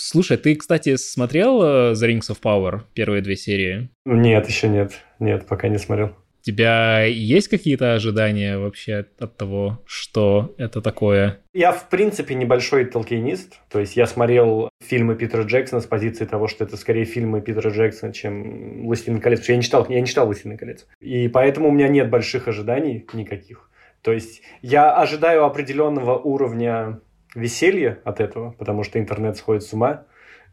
Слушай, ты, кстати, смотрел э, The Rings of Power, первые две серии? Нет, еще нет. Нет, пока не смотрел. У тебя есть какие-то ожидания вообще от того, что это такое? Я, в принципе, небольшой толкинист. То есть я смотрел фильмы Питера Джексона с позиции того, что это скорее фильмы Питера Джексона, чем «Властелин колец». Потому что я не читал, я не читал «Властелин колец». И поэтому у меня нет больших ожиданий никаких. То есть я ожидаю определенного уровня веселья от этого, потому что интернет сходит с ума.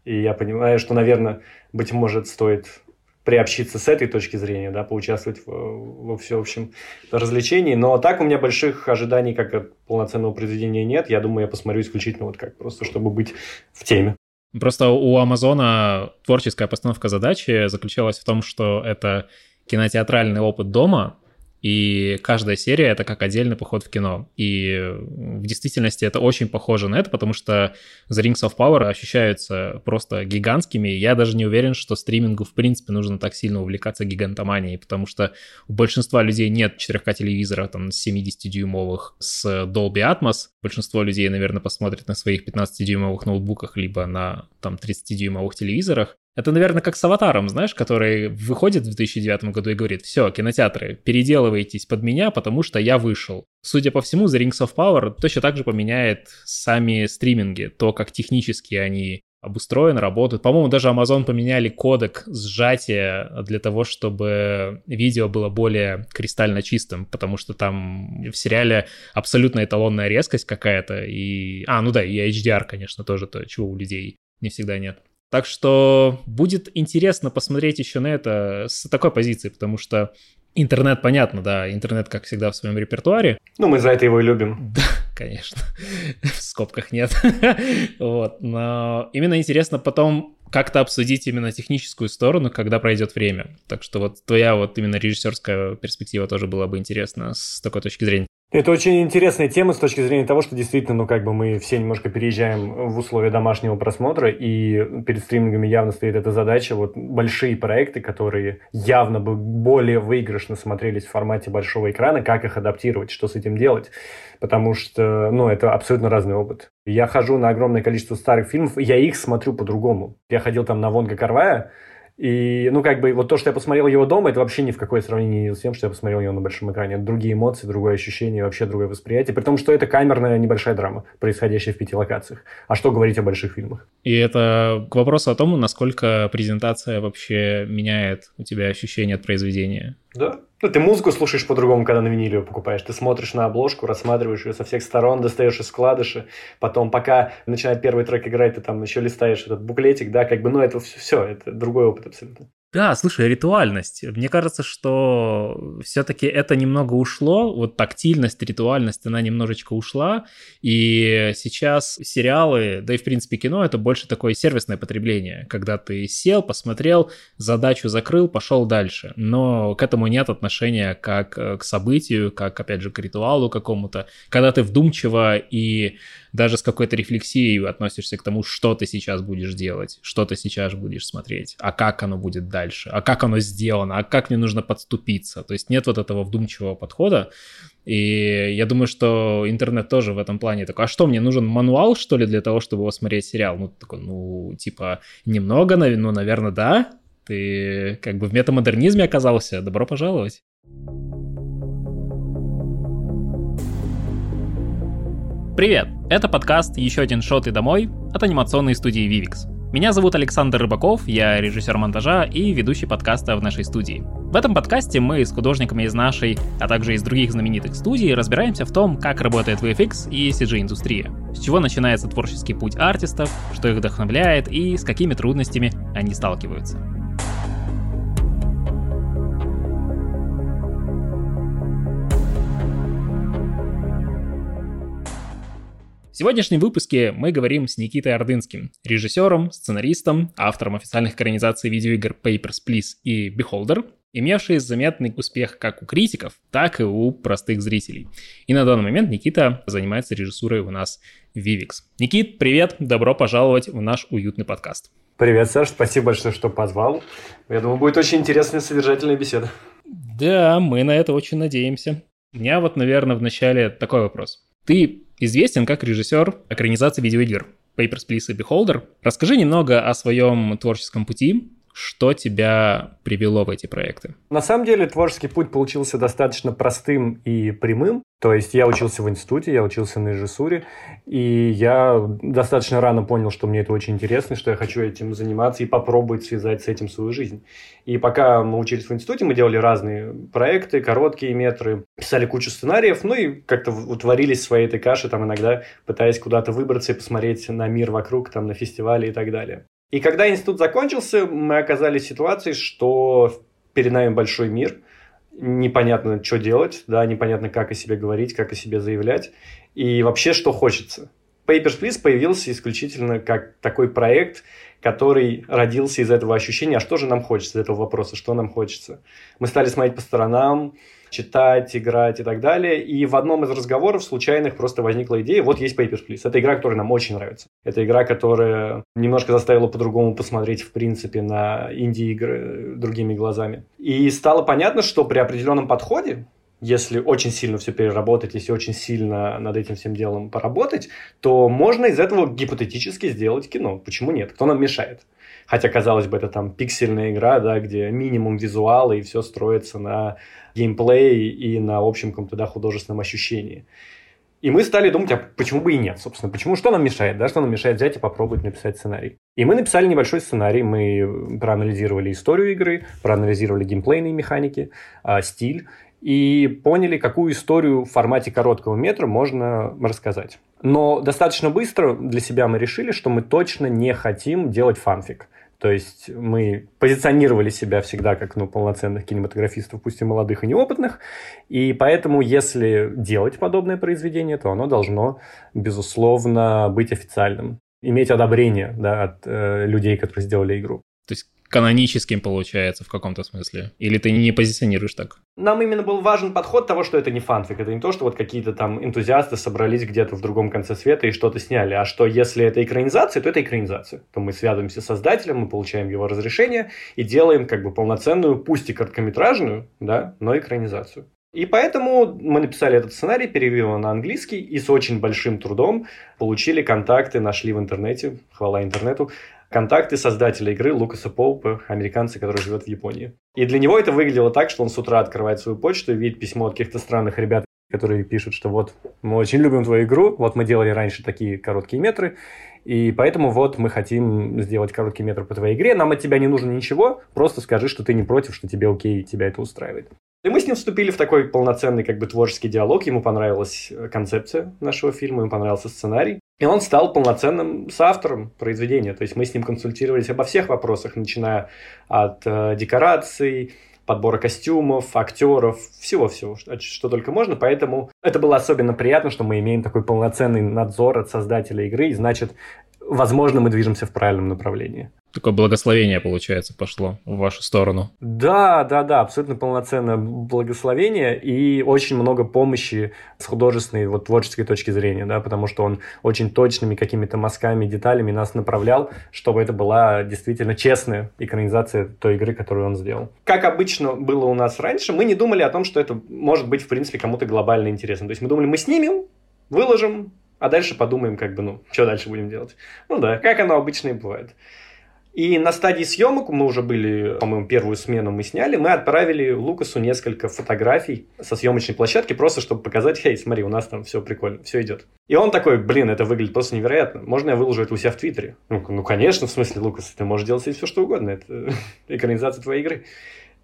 И я понимаю, что, наверное, быть может, стоит приобщиться с этой точки зрения, да, поучаствовать в, во всеобщем развлечении. Но так у меня больших ожиданий как от полноценного произведения нет. Я думаю, я посмотрю исключительно вот как, просто чтобы быть в теме. Просто у Амазона творческая постановка задачи заключалась в том, что это кинотеатральный опыт дома, и каждая серия — это как отдельный поход в кино. И в действительности это очень похоже на это, потому что The Rings of Power ощущаются просто гигантскими. Я даже не уверен, что стримингу в принципе нужно так сильно увлекаться гигантоманией, потому что у большинства людей нет 4К телевизора там 70-дюймовых с Dolby Atmos. Большинство людей, наверное, посмотрят на своих 15-дюймовых ноутбуках либо на там 30-дюймовых телевизорах. Это, наверное, как с «Аватаром», знаешь, который выходит в 2009 году и говорит, все, кинотеатры, переделывайтесь под меня, потому что я вышел. Судя по всему, The Rings of Power точно так же поменяет сами стриминги, то, как технически они обустроены, работают. По-моему, даже Amazon поменяли кодек сжатия для того, чтобы видео было более кристально чистым, потому что там в сериале абсолютно эталонная резкость какая-то, и... А, ну да, и HDR, конечно, тоже то, чего у людей не всегда нет. Так что будет интересно посмотреть еще на это с такой позиции, потому что интернет, понятно, да, интернет, как всегда, в своем репертуаре. Ну, мы за это его и любим. Да, конечно. В скобках нет. вот. Но именно интересно потом как-то обсудить именно техническую сторону, когда пройдет время. Так что вот твоя вот именно режиссерская перспектива тоже была бы интересна с такой точки зрения. Это очень интересная тема с точки зрения того, что действительно, ну, как бы мы все немножко переезжаем в условия домашнего просмотра, и перед стримингами явно стоит эта задача, вот большие проекты, которые явно бы более выигрышно смотрелись в формате большого экрана, как их адаптировать, что с этим делать, потому что, ну, это абсолютно разный опыт. Я хожу на огромное количество старых фильмов, я их смотрю по-другому. Я ходил там на Вонга Карвая, и, ну, как бы, вот то, что я посмотрел его дома, это вообще ни в какое сравнение не с тем, что я посмотрел его на большом экране. Это другие эмоции, другое ощущение, вообще другое восприятие. При том, что это камерная небольшая драма, происходящая в пяти локациях. А что говорить о больших фильмах? И это к вопросу о том, насколько презентация вообще меняет у тебя ощущение от произведения. Да. Ну, ты музыку слушаешь по-другому, когда на виниле ее покупаешь. Ты смотришь на обложку, рассматриваешь ее со всех сторон, достаешь из складыши. Потом, пока начинает первый трек играть, ты там еще листаешь этот буклетик, да, как бы, ну, это все, это другой опыт абсолютно. Да, слушай, ритуальность. Мне кажется, что все-таки это немного ушло, вот тактильность, ритуальность, она немножечко ушла, и сейчас сериалы, да и в принципе кино, это больше такое сервисное потребление, когда ты сел, посмотрел, задачу закрыл, пошел дальше, но к этому нет отношения как к событию, как, опять же, к ритуалу какому-то, когда ты вдумчиво и даже с какой-то рефлексией относишься к тому, что ты сейчас будешь делать, что ты сейчас будешь смотреть, а как оно будет дальше, а как оно сделано, а как мне нужно подступиться. То есть нет вот этого вдумчивого подхода. И я думаю, что интернет тоже в этом плане такой, а что, мне нужен мануал, что ли, для того, чтобы его смотреть сериал? Ну, такой, ну, типа, немного, ну, наверное, да. Ты как бы в метамодернизме оказался. Добро пожаловать. Привет! Это подкаст «Еще один шот и домой» от анимационной студии Vivix. Меня зовут Александр Рыбаков, я режиссер монтажа и ведущий подкаста в нашей студии. В этом подкасте мы с художниками из нашей, а также из других знаменитых студий разбираемся в том, как работает VFX и CG-индустрия, с чего начинается творческий путь артистов, что их вдохновляет и с какими трудностями они сталкиваются. В сегодняшнем выпуске мы говорим с Никитой Ордынским, режиссером, сценаристом, автором официальных экранизаций видеоигр Papers, Please и Beholder, имевшие заметный успех как у критиков, так и у простых зрителей. И на данный момент Никита занимается режиссурой у нас в Vivix. Никит, привет, добро пожаловать в наш уютный подкаст. Привет, Саш, спасибо большое, что позвал. Я думаю, будет очень интересная, содержательная беседа. Да, мы на это очень надеемся. У меня вот, наверное, в начале такой вопрос. Ты известен как режиссер экранизации видеоигр. Papers, Please и Beholder. Расскажи немного о своем творческом пути, что тебя привело в эти проекты? На самом деле творческий путь получился достаточно простым и прямым. То есть я учился в институте, я учился на режиссуре, и я достаточно рано понял, что мне это очень интересно, что я хочу этим заниматься и попробовать связать с этим свою жизнь. И пока мы учились в институте, мы делали разные проекты, короткие метры, писали кучу сценариев, ну и как-то утворились своей этой каше, там иногда пытаясь куда-то выбраться и посмотреть на мир вокруг, там на фестивале и так далее. И когда институт закончился, мы оказались в ситуации, что перед нами большой мир, непонятно, что делать, да, непонятно, как о себе говорить, как о себе заявлять, и вообще, что хочется. Papers, Please появился исключительно как такой проект, который родился из этого ощущения, а что же нам хочется, из этого вопроса, что нам хочется. Мы стали смотреть по сторонам, читать, играть и так далее. И в одном из разговоров случайных просто возникла идея, вот есть Papers, Please. Это игра, которая нам очень нравится. Это игра, которая немножко заставила по-другому посмотреть, в принципе, на инди-игры другими глазами. И стало понятно, что при определенном подходе, если очень сильно все переработать, если очень сильно над этим всем делом поработать, то можно из этого гипотетически сделать кино. Почему нет? Кто нам мешает? Хотя, казалось бы, это там пиксельная игра, да, где минимум визуала и все строится на геймплее и на общем каком-то да, художественном ощущении. И мы стали думать, а почему бы и нет, собственно. Почему, что нам мешает, да, что нам мешает взять и попробовать написать сценарий. И мы написали небольшой сценарий, мы проанализировали историю игры, проанализировали геймплейные механики, э, стиль, и поняли, какую историю в формате короткого метра можно рассказать. Но достаточно быстро для себя мы решили, что мы точно не хотим делать фанфик. То есть мы позиционировали себя всегда как ну, полноценных кинематографистов, пусть и молодых и неопытных. И поэтому, если делать подобное произведение, то оно должно, безусловно, быть официальным. Иметь одобрение да, от э, людей, которые сделали игру. То есть каноническим получается в каком-то смысле? Или ты не позиционируешь так? Нам именно был важен подход того, что это не фанфик, это не то, что вот какие-то там энтузиасты собрались где-то в другом конце света и что-то сняли, а что если это экранизация, то это экранизация. То мы связываемся с создателем, мы получаем его разрешение и делаем как бы полноценную, пусть и короткометражную, да, но экранизацию. И поэтому мы написали этот сценарий, перевели его на английский и с очень большим трудом получили контакты, нашли в интернете, хвала интернету, контакты создателя игры Лукаса Поупа, американца, который живет в Японии. И для него это выглядело так, что он с утра открывает свою почту и видит письмо от каких-то странных ребят, которые пишут, что вот мы очень любим твою игру, вот мы делали раньше такие короткие метры, и поэтому вот мы хотим сделать короткий метр по твоей игре, нам от тебя не нужно ничего, просто скажи, что ты не против, что тебе окей, тебя это устраивает. И мы с ним вступили в такой полноценный как бы творческий диалог. Ему понравилась концепция нашего фильма, ему понравился сценарий. И он стал полноценным соавтором произведения. То есть мы с ним консультировались обо всех вопросах, начиная от э, декораций, подбора костюмов, актеров, всего-всего, что, что только можно. Поэтому это было особенно приятно, что мы имеем такой полноценный надзор от создателя игры, и значит, возможно, мы движемся в правильном направлении. Такое благословение, получается, пошло в вашу сторону. Да, да, да, абсолютно полноценное благословение и очень много помощи с художественной, вот творческой точки зрения, да, потому что он очень точными какими-то мазками, деталями нас направлял, чтобы это была действительно честная экранизация той игры, которую он сделал. Как обычно было у нас раньше, мы не думали о том, что это может быть, в принципе, кому-то глобально интересно. То есть мы думали, мы снимем, выложим, а дальше подумаем, как бы, ну, что дальше будем делать. Ну да, как оно обычно и бывает. И на стадии съемок, мы уже были, по-моему, первую смену мы сняли, мы отправили Лукасу несколько фотографий со съемочной площадки, просто чтобы показать, хей, смотри, у нас там все прикольно, все идет. И он такой, блин, это выглядит просто невероятно. Можно я выложу это у себя в Твиттере? Ну, ну конечно, в смысле, Лукас, ты можешь делать все, что угодно. Это экранизация твоей игры.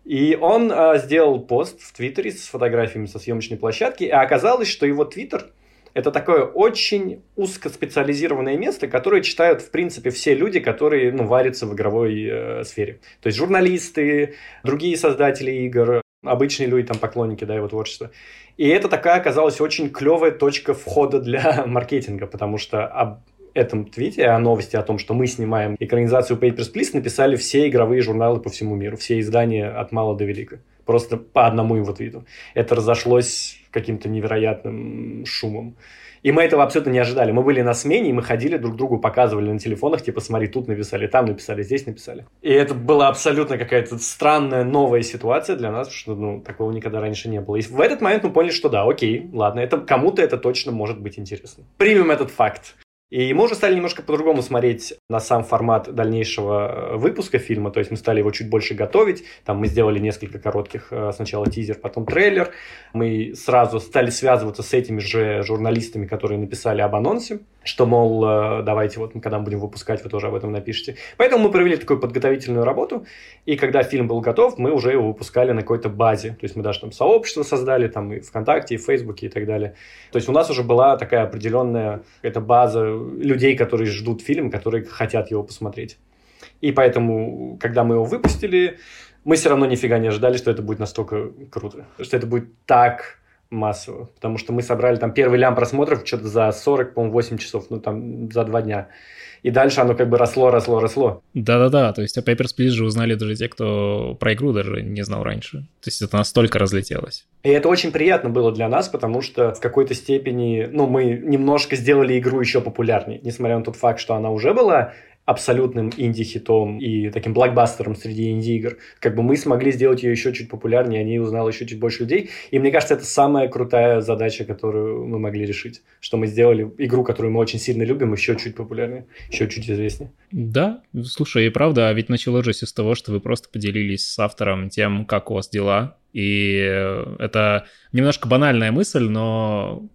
И он а, сделал пост в Твиттере с фотографиями со съемочной площадки, и оказалось, что его Твиттер – это такое очень узкоспециализированное место, которое читают, в принципе, все люди, которые ну, варятся в игровой э, сфере. То есть журналисты, другие создатели игр, обычные люди, там, поклонники да, его творчества. И это такая оказалась очень клевая точка входа для маркетинга, потому что об этом твите, о новости о том, что мы снимаем экранизацию Papers, Please, написали все игровые журналы по всему миру, все издания от мала до велика. Просто по одному его твиту. Это разошлось каким-то невероятным шумом. И мы этого абсолютно не ожидали. Мы были на смене, и мы ходили друг другу, показывали на телефонах, типа, смотри, тут написали, там написали, здесь написали. И это была абсолютно какая-то странная новая ситуация для нас, что, ну, такого никогда раньше не было. И в этот момент мы поняли, что да, окей, ладно, это кому-то это точно может быть интересно. Примем этот факт. И мы уже стали немножко по-другому смотреть на сам формат дальнейшего э, выпуска фильма, то есть мы стали его чуть больше готовить, там мы сделали несколько коротких, э, сначала тизер, потом трейлер, мы сразу стали связываться с этими же журналистами, которые написали об анонсе, что, мол, э, давайте вот когда мы будем выпускать, вы тоже об этом напишите. Поэтому мы провели такую подготовительную работу, и когда фильм был готов, мы уже его выпускали на какой-то базе, то есть мы даже там сообщество создали, там и ВКонтакте, и в Фейсбуке и так далее. То есть у нас уже была такая определенная эта база людей, которые ждут фильм, которые хотят его посмотреть. И поэтому, когда мы его выпустили, мы все равно нифига не ожидали, что это будет настолько круто, что это будет так массово, потому что мы собрали там первый лям просмотров что-то за 40, по-моему, 8 часов, ну там за два дня и дальше оно как бы росло, росло, росло. Да-да-да, то есть о Papers, Please же узнали даже те, кто про игру даже не знал раньше. То есть это настолько разлетелось. И это очень приятно было для нас, потому что в какой-то степени, ну, мы немножко сделали игру еще популярнее, несмотря на тот факт, что она уже была абсолютным инди-хитом и таким блокбастером среди инди-игр. Как бы мы смогли сделать ее еще чуть популярнее, о ней узнало еще чуть больше людей. И мне кажется, это самая крутая задача, которую мы могли решить. Что мы сделали игру, которую мы очень сильно любим, еще чуть популярнее, еще чуть известнее. Да, слушай, и правда, а ведь началось же с того, что вы просто поделились с автором тем, как у вас дела, и это немножко банальная мысль, но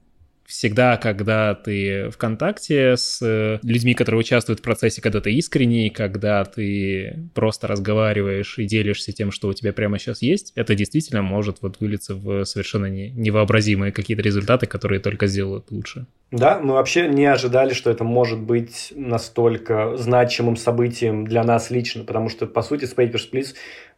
всегда, когда ты в контакте с э, людьми, которые участвуют в процессе, когда ты искренний, когда ты просто разговариваешь и делишься тем, что у тебя прямо сейчас есть, это действительно может вот вылиться в совершенно невообразимые какие-то результаты, которые только сделают лучше. Да, мы вообще не ожидали, что это может быть настолько значимым событием для нас лично, потому что, по сути, с Papers, Please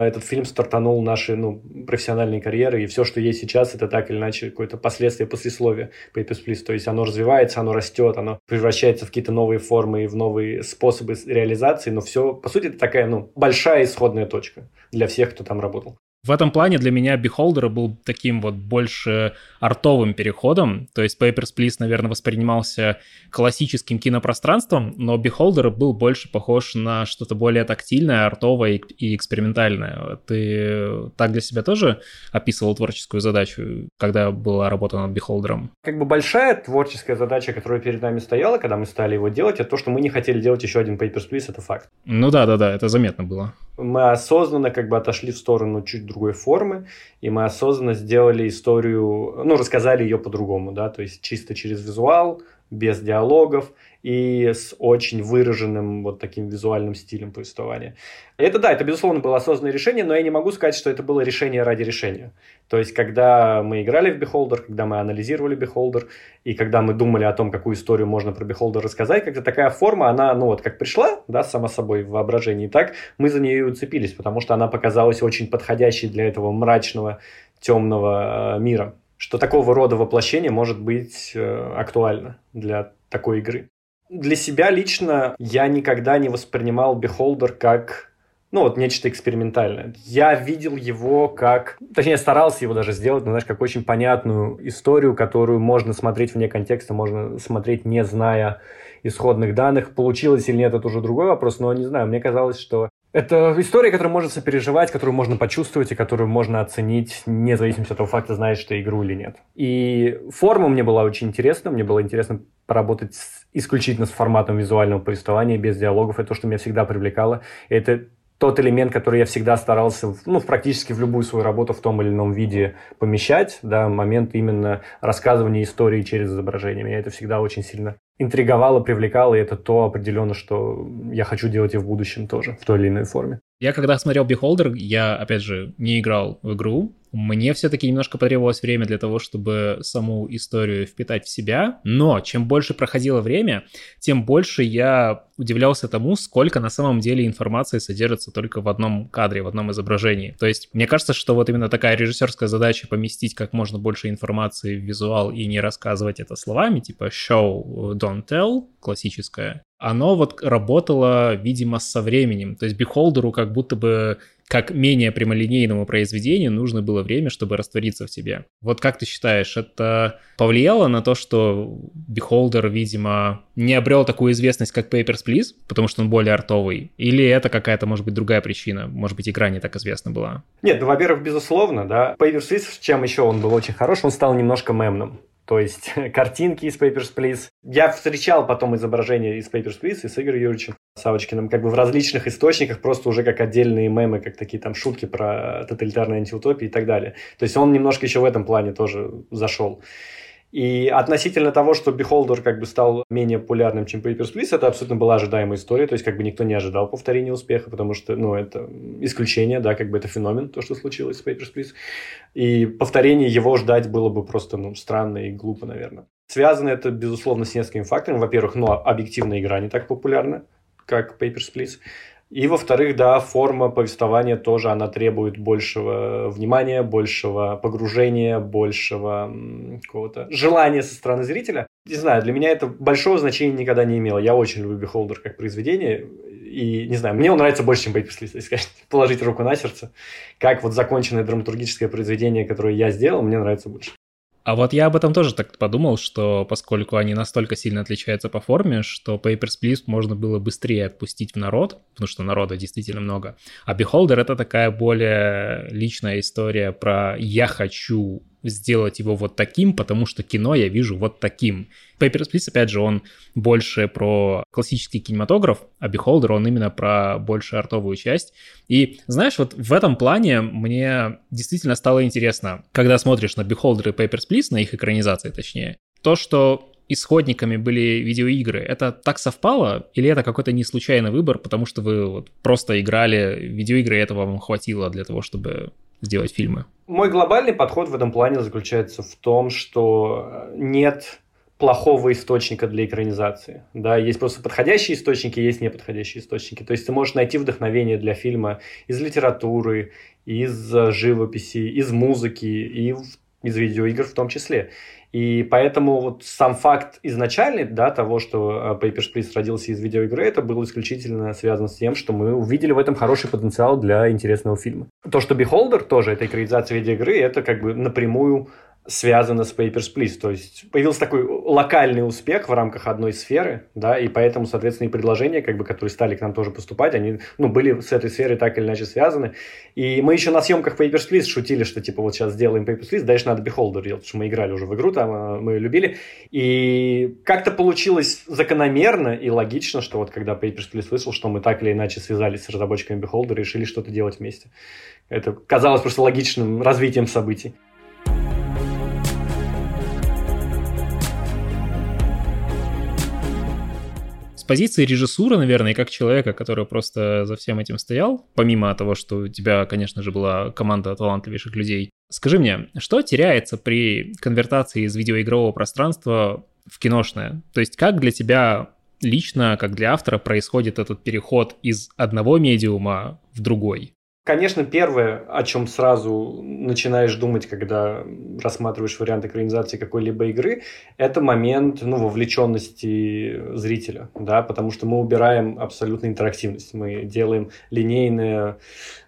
этот фильм стартанул наши ну, профессиональные карьеры, и все, что есть сейчас, это так или иначе какое-то последствие, послесловие Papers, Please. То есть оно развивается, оно растет, оно превращается в какие-то новые формы и в новые способы реализации, но все, по сути, это такая ну, большая исходная точка для всех, кто там работал. В этом плане для меня Beholder был таким вот больше артовым переходом. То есть Papers, Please, наверное, воспринимался классическим кинопространством, но Beholder был больше похож на что-то более тактильное, артовое и экспериментальное. Ты так для себя тоже описывал творческую задачу, когда была работа над Beholder? Как бы большая творческая задача, которая перед нами стояла, когда мы стали его делать, это то, что мы не хотели делать еще один Papers, Please, это факт. Ну да, да, да, это заметно было. Мы осознанно как бы отошли в сторону чуть другой формы, и мы осознанно сделали историю, ну, рассказали ее по-другому, да, то есть чисто через визуал, без диалогов и с очень выраженным вот таким визуальным стилем повествования. Это да, это безусловно было осознанное решение, но я не могу сказать, что это было решение ради решения. То есть, когда мы играли в Beholder, когда мы анализировали Beholder, и когда мы думали о том, какую историю можно про Beholder рассказать, как-то такая форма, она, ну вот, как пришла, да, сама собой в воображении, так мы за нее и уцепились, потому что она показалась очень подходящей для этого мрачного, темного э, мира что такого рода воплощение может быть э, актуально для такой игры. Для себя лично я никогда не воспринимал Beholder как ну, вот нечто экспериментальное. Я видел его как... Точнее, старался его даже сделать, но, знаешь, как очень понятную историю, которую можно смотреть вне контекста, можно смотреть, не зная исходных данных. Получилось или нет, это уже другой вопрос, но не знаю. Мне казалось, что это история, которую можно сопереживать, которую можно почувствовать и которую можно оценить, вне зависимости от того факта, знаешь ты игру или нет. И форма мне была очень интересна. Мне было интересно поработать с, исключительно с форматом визуального повествования, без диалогов. Это то, что меня всегда привлекало. Это тот элемент, который я всегда старался, ну, практически в любую свою работу в том или ином виде помещать, да, момент именно рассказывания истории через изображение. Меня это всегда очень сильно интриговало, привлекало, и это то определенно, что я хочу делать и в будущем тоже, в той или иной форме. Я когда смотрел Beholder, я, опять же, не играл в игру, мне все-таки немножко потребовалось время для того, чтобы саму историю впитать в себя, но чем больше проходило время, тем больше я удивлялся тому, сколько на самом деле информации содержится только в одном кадре, в одном изображении. То есть мне кажется, что вот именно такая режиссерская задача поместить как можно больше информации в визуал и не рассказывать это словами, типа show, don't tell, классическая, оно вот работало, видимо, со временем. То есть Beholder как будто бы как менее прямолинейному произведению нужно было время, чтобы раствориться в себе. Вот как ты считаешь, это повлияло на то, что Beholder, видимо, не обрел такую известность, как Papers, Please, потому что он более артовый? Или это какая-то, может быть, другая причина? Может быть, игра не так известна была? Нет, ну, во-первых, безусловно, да. Papers, Please, чем еще он был очень хорош, он стал немножко мемным. То есть картинки из Papers, Please. Я встречал потом изображения из Papers, Please и с Игорем Юрьевичем Савочкиным как бы в различных источниках, просто уже как отдельные мемы, как такие там шутки про тоталитарные антиутопии и так далее. То есть он немножко еще в этом плане тоже зашел. И относительно того, что Beholder как бы стал менее популярным, чем Papers, Please, это абсолютно была ожидаемая история, то есть как бы никто не ожидал повторения успеха, потому что, ну, это исключение, да, как бы это феномен, то, что случилось с Papers, Please. И повторение его ждать было бы просто, ну, странно и глупо, наверное. Связано это, безусловно, с несколькими факторами. Во-первых, ну, объективная игра не так популярна, как Papers, Please. И, во-вторых, да, форма повествования тоже, она требует большего внимания, большего погружения, большего какого-то желания со стороны зрителя. Не знаю, для меня это большого значения никогда не имело. Я очень люблю Beholder как произведение. И, не знаю, мне он нравится больше, чем Papers, если сказать, положить руку на сердце. Как вот законченное драматургическое произведение, которое я сделал, мне нравится больше. А вот я об этом тоже так подумал, что поскольку они настолько сильно отличаются по форме, что Papers, Please можно было быстрее отпустить в народ, потому что народа действительно много. А Beholder — это такая более личная история про «я хочу сделать его вот таким, потому что кино я вижу вот таким. Papers, Please, опять же, он больше про классический кинематограф, а Beholder, он именно про больше артовую часть. И, знаешь, вот в этом плане мне действительно стало интересно, когда смотришь на Beholder и Papers, Please, на их экранизации точнее, то, что исходниками были видеоигры, это так совпало? Или это какой-то не случайный выбор, потому что вы вот просто играли видеоигры, и этого вам хватило для того, чтобы сделать фильмы? Мой глобальный подход в этом плане заключается в том, что нет плохого источника для экранизации. Да, есть просто подходящие источники, есть неподходящие источники. То есть ты можешь найти вдохновение для фильма из литературы, из живописи, из музыки и из видеоигр в том числе. И поэтому вот сам факт изначальный, да, того, что э, Papers, Please родился из видеоигры, это было исключительно связано с тем, что мы увидели в этом хороший потенциал для интересного фильма. То, что Beholder тоже, это экранизация видеоигры, это как бы напрямую связано с Papers, Please. То есть появился такой локальный успех в рамках одной сферы, да, и поэтому, соответственно, и предложения, как бы, которые стали к нам тоже поступать, они, ну, были с этой сферой так или иначе связаны. И мы еще на съемках Papers, Please шутили, что, типа, вот сейчас сделаем Papers, Please, дальше надо Beholder делать, потому что мы играли уже в игру, там, а, мы ее любили. И как-то получилось закономерно и логично, что вот когда Papers, Please вышел, что мы так или иначе связались с разработчиками Beholder и решили что-то делать вместе. Это казалось просто логичным развитием событий. Позиции режиссуры, наверное, и как человека, который просто за всем этим стоял, помимо того, что у тебя, конечно же, была команда талантливейших людей, скажи мне, что теряется при конвертации из видеоигрового пространства в киношное? То есть как для тебя лично, как для автора, происходит этот переход из одного медиума в другой? Конечно, первое, о чем сразу начинаешь думать, когда рассматриваешь вариант экранизации какой-либо игры, это момент ну, вовлеченности зрителя, да, потому что мы убираем абсолютно интерактивность, мы делаем линейное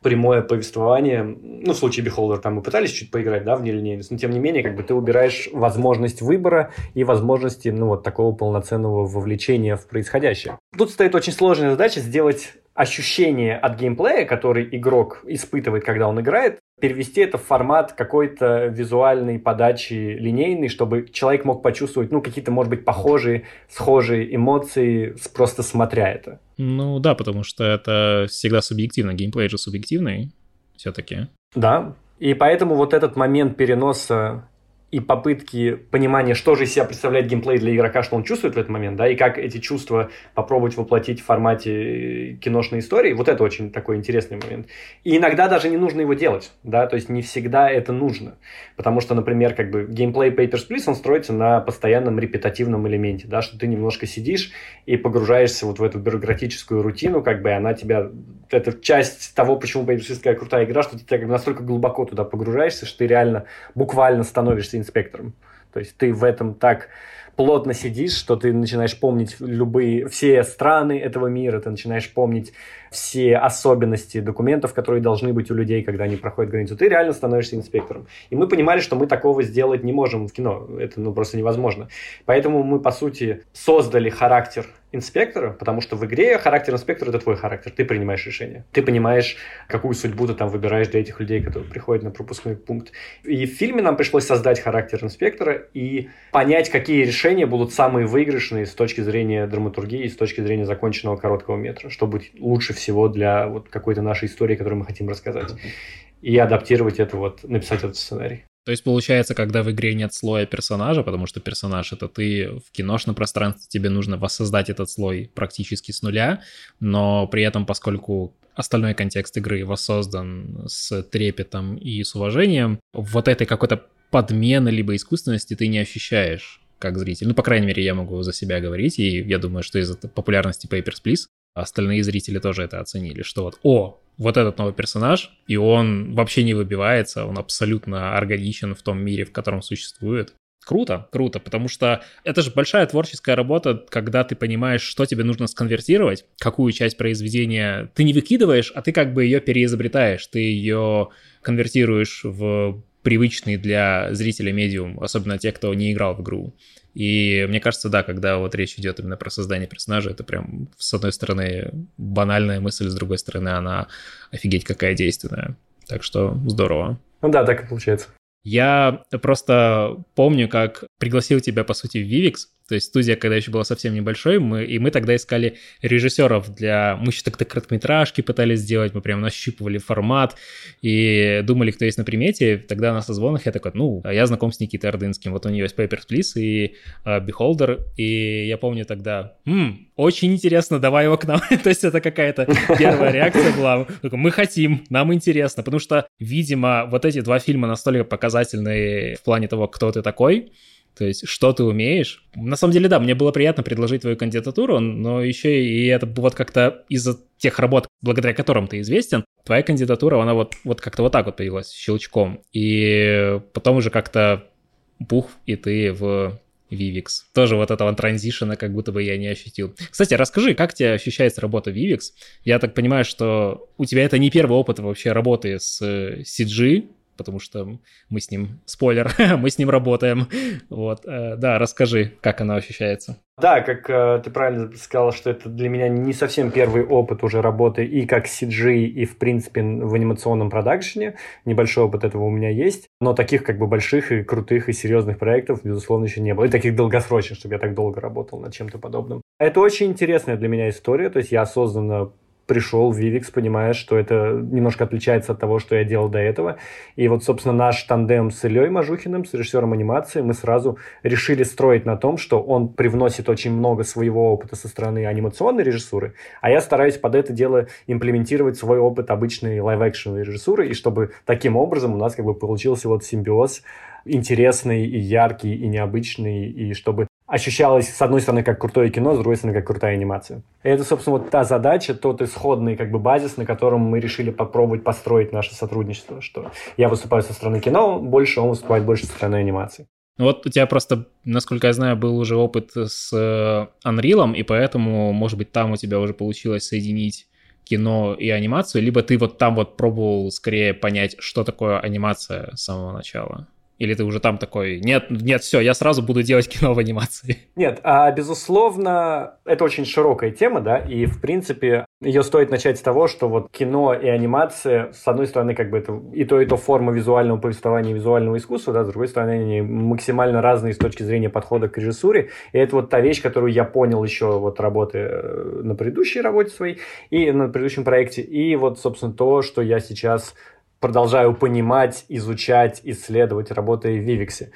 прямое повествование, ну, в случае Beholder там мы пытались чуть поиграть, да, в нелинейность, но тем не менее, как бы ты убираешь возможность выбора и возможности, ну, вот такого полноценного вовлечения в происходящее. Тут стоит очень сложная задача сделать ощущение от геймплея, который игрок испытывает, когда он играет, перевести это в формат какой-то визуальной подачи линейной, чтобы человек мог почувствовать, ну, какие-то, может быть, похожие, схожие эмоции, просто смотря это. Ну да, потому что это всегда субъективно. Геймплей же субъективный все-таки. Да, и поэтому вот этот момент переноса и попытки понимания, что же из себя представляет геймплей для игрока, что он чувствует в этот момент, да, и как эти чувства попробовать воплотить в формате киношной истории, вот это очень такой интересный момент. И иногда даже не нужно его делать, да, то есть не всегда это нужно, потому что, например, как бы геймплей Papers, Please, он строится на постоянном репетативном элементе, да, что ты немножко сидишь и погружаешься вот в эту бюрократическую рутину, как бы она тебя, это часть того, почему Papers, Please такая крутая игра, что ты настолько глубоко туда погружаешься, что ты реально буквально становишься инспектором. То есть ты в этом так плотно сидишь, что ты начинаешь помнить любые, все страны этого мира, ты начинаешь помнить все особенности документов, которые должны быть у людей, когда они проходят границу, ты реально становишься инспектором. И мы понимали, что мы такого сделать не можем в кино. Это ну, просто невозможно. Поэтому мы, по сути, создали характер инспектора, потому что в игре характер инспектора – это твой характер, ты принимаешь решение. Ты понимаешь, какую судьбу ты там выбираешь для этих людей, которые приходят на пропускной пункт. И в фильме нам пришлось создать характер инспектора и понять, какие решения будут самые выигрышные с точки зрения драматургии, с точки зрения законченного короткого метра, что будет лучше всего для вот какой-то нашей истории, которую мы хотим рассказать. И адаптировать это вот, написать этот сценарий. То есть получается, когда в игре нет слоя персонажа, потому что персонаж это ты в киношном пространстве, тебе нужно воссоздать этот слой практически с нуля, но при этом, поскольку остальной контекст игры воссоздан с трепетом и с уважением, вот этой какой-то подмены либо искусственности ты не ощущаешь как зритель. Ну, по крайней мере, я могу за себя говорить, и я думаю, что из-за популярности Papers, Please остальные зрители тоже это оценили, что вот, о, вот этот новый персонаж, и он вообще не выбивается, он абсолютно органичен в том мире, в котором существует. Круто, круто, потому что это же большая творческая работа, когда ты понимаешь, что тебе нужно сконвертировать, какую часть произведения ты не выкидываешь, а ты как бы ее переизобретаешь, ты ее конвертируешь в привычный для зрителя медиум, особенно те, кто не играл в игру. И мне кажется, да, когда вот речь идет именно про создание персонажа, это прям, с одной стороны, банальная мысль, с другой стороны, она офигеть какая действенная. Так что здорово. Ну да, так и получается. Я просто помню, как пригласил тебя, по сути, в Vivix, то есть студия, когда еще была совсем небольшой, мы, и мы тогда искали режиссеров для... Мы еще тогда короткометражки пытались сделать, мы прям нащупывали формат и думали, кто есть на примете. Тогда на созвонах я такой, ну, я знаком с Никитой Ордынским, вот у него есть Papers, Please и uh, Beholder, и я помню тогда, «М, очень интересно, давай его к нам. То есть это какая-то первая реакция была. Мы хотим, нам интересно, потому что, видимо, вот эти два фильма настолько показательные в плане того, кто ты такой, то есть, что ты умеешь. На самом деле, да, мне было приятно предложить твою кандидатуру, но еще и это вот как-то из-за тех работ, благодаря которым ты известен, твоя кандидатура, она вот, вот как-то вот так вот появилась, щелчком. И потом уже как-то бух, и ты в Vivix. Тоже вот этого транзишена как будто бы я не ощутил. Кстати, расскажи, как тебе ощущается работа Vivix? Я так понимаю, что у тебя это не первый опыт вообще работы с CG, потому что мы с ним, спойлер, мы с ним работаем. Вот, э, да, расскажи, как оно ощущается. Да, как э, ты правильно сказал, что это для меня не совсем первый опыт уже работы и как CG, и в принципе в анимационном продакшене. Небольшой опыт этого у меня есть, но таких как бы больших и крутых и серьезных проектов, безусловно, еще не было. И таких долгосрочных, чтобы я так долго работал над чем-то подобным. Это очень интересная для меня история, то есть я осознанно пришел в Vivix, понимая, что это немножко отличается от того, что я делал до этого. И вот, собственно, наш тандем с Ильей Мажухиным, с режиссером анимации, мы сразу решили строить на том, что он привносит очень много своего опыта со стороны анимационной режиссуры, а я стараюсь под это дело имплементировать свой опыт обычной live-action режиссуры, и чтобы таким образом у нас как бы получился вот симбиоз интересный и яркий и необычный, и чтобы ощущалось, с одной стороны, как крутое кино, с другой стороны, как крутая анимация. И это, собственно, вот та задача, тот исходный как бы базис, на котором мы решили попробовать построить наше сотрудничество, что я выступаю со стороны кино больше, он выступает больше со стороны анимации. Ну вот у тебя просто, насколько я знаю, был уже опыт с э, Unreal, и поэтому, может быть, там у тебя уже получилось соединить кино и анимацию, либо ты вот там вот пробовал скорее понять, что такое анимация с самого начала? Или ты уже там такой, нет, нет, все, я сразу буду делать кино в анимации? Нет, а, безусловно, это очень широкая тема, да, и, в принципе, ее стоит начать с того, что вот кино и анимация, с одной стороны, как бы это и то, и то форма визуального повествования визуального искусства, да, с другой стороны, они максимально разные с точки зрения подхода к режиссуре, и это вот та вещь, которую я понял еще вот работы э, на предыдущей работе своей и на предыдущем проекте, и вот, собственно, то, что я сейчас продолжаю понимать, изучать, исследовать, работая в Vivix.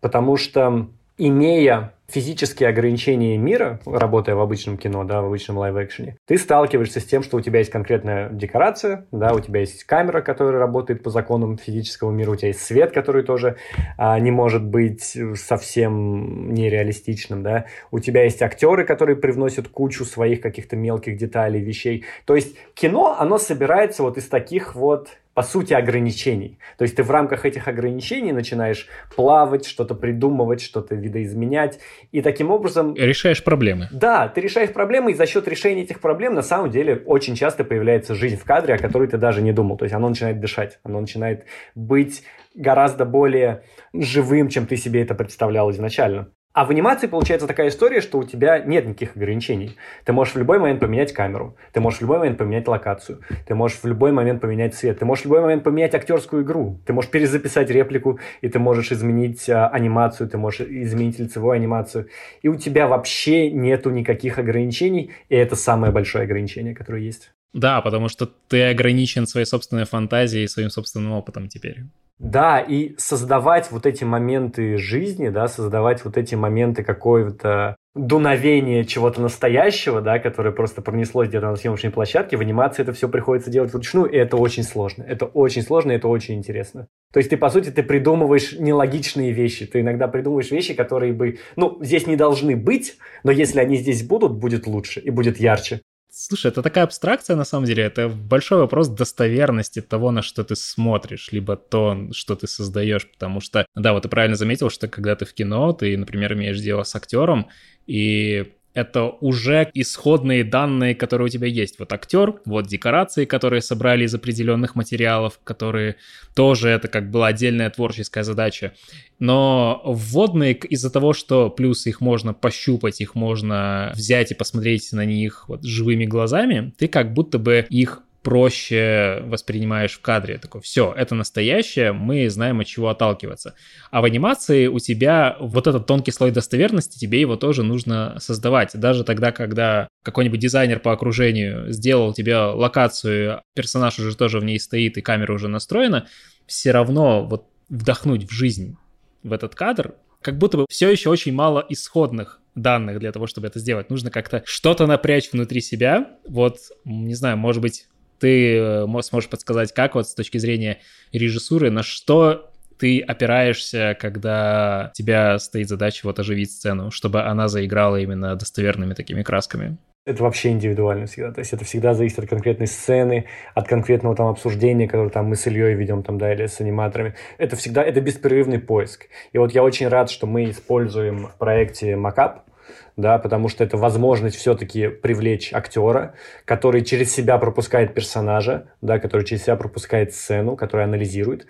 Потому что имея физические ограничения мира, работая в обычном кино, да, в обычном лайв-экшене, ты сталкиваешься с тем, что у тебя есть конкретная декорация, да, у тебя есть камера, которая работает по законам физического мира, у тебя есть свет, который тоже а, не может быть совсем нереалистичным, да, у тебя есть актеры, которые привносят кучу своих каких-то мелких деталей, вещей. То есть кино, оно собирается вот из таких вот по сути, ограничений. То есть ты в рамках этих ограничений начинаешь плавать, что-то придумывать, что-то видоизменять, и таким образом... Решаешь проблемы. Да, ты решаешь проблемы, и за счет решения этих проблем на самом деле очень часто появляется жизнь в кадре, о которой ты даже не думал. То есть оно начинает дышать, оно начинает быть гораздо более живым, чем ты себе это представлял изначально. А в анимации получается такая история, что у тебя нет никаких ограничений. Ты можешь в любой момент поменять камеру, ты можешь в любой момент поменять локацию, ты можешь в любой момент поменять цвет, ты можешь в любой момент поменять актерскую игру, ты можешь перезаписать реплику, и ты можешь изменить а, анимацию, ты можешь изменить лицевую анимацию. И у тебя вообще нету никаких ограничений, и это самое большое ограничение, которое есть. Да, потому что ты ограничен своей собственной фантазией и своим собственным опытом теперь. Да, и создавать вот эти моменты жизни, да, создавать вот эти моменты какого-то дуновения чего-то настоящего, да, которое просто пронеслось где-то на съемочной площадке, в анимации это все приходится делать вручную, и это очень сложно. Это очень сложно, и это очень интересно. То есть ты, по сути, ты придумываешь нелогичные вещи. Ты иногда придумываешь вещи, которые бы, ну, здесь не должны быть, но если они здесь будут, будет лучше и будет ярче. Слушай, это такая абстракция, на самом деле, это большой вопрос достоверности того, на что ты смотришь, либо то, что ты создаешь, потому что, да, вот ты правильно заметил, что когда ты в кино, ты, например, имеешь дело с актером, и это уже исходные данные, которые у тебя есть. Вот актер, вот декорации, которые собрали из определенных материалов, которые тоже это как была отдельная творческая задача. Но вводные из-за того, что плюс их можно пощупать, их можно взять и посмотреть на них вот живыми глазами, ты как будто бы их проще воспринимаешь в кадре. Такой, все, это настоящее, мы знаем, от чего отталкиваться. А в анимации у тебя вот этот тонкий слой достоверности, тебе его тоже нужно создавать. Даже тогда, когда какой-нибудь дизайнер по окружению сделал тебе локацию, персонаж уже тоже в ней стоит и камера уже настроена, все равно вот вдохнуть в жизнь в этот кадр, как будто бы все еще очень мало исходных данных для того, чтобы это сделать. Нужно как-то что-то напрячь внутри себя. Вот, не знаю, может быть, ты э, сможешь подсказать, как вот с точки зрения режиссуры, на что ты опираешься, когда у тебя стоит задача вот оживить сцену, чтобы она заиграла именно достоверными такими красками? Это вообще индивидуально всегда. То есть это всегда зависит от конкретной сцены, от конкретного там обсуждения, которое там мы с Ильей ведем там, да, или с аниматорами. Это всегда, это беспрерывный поиск. И вот я очень рад, что мы используем в проекте Макап, да, потому что это возможность все-таки привлечь актера, который через себя пропускает персонажа, да, который через себя пропускает сцену, который анализирует,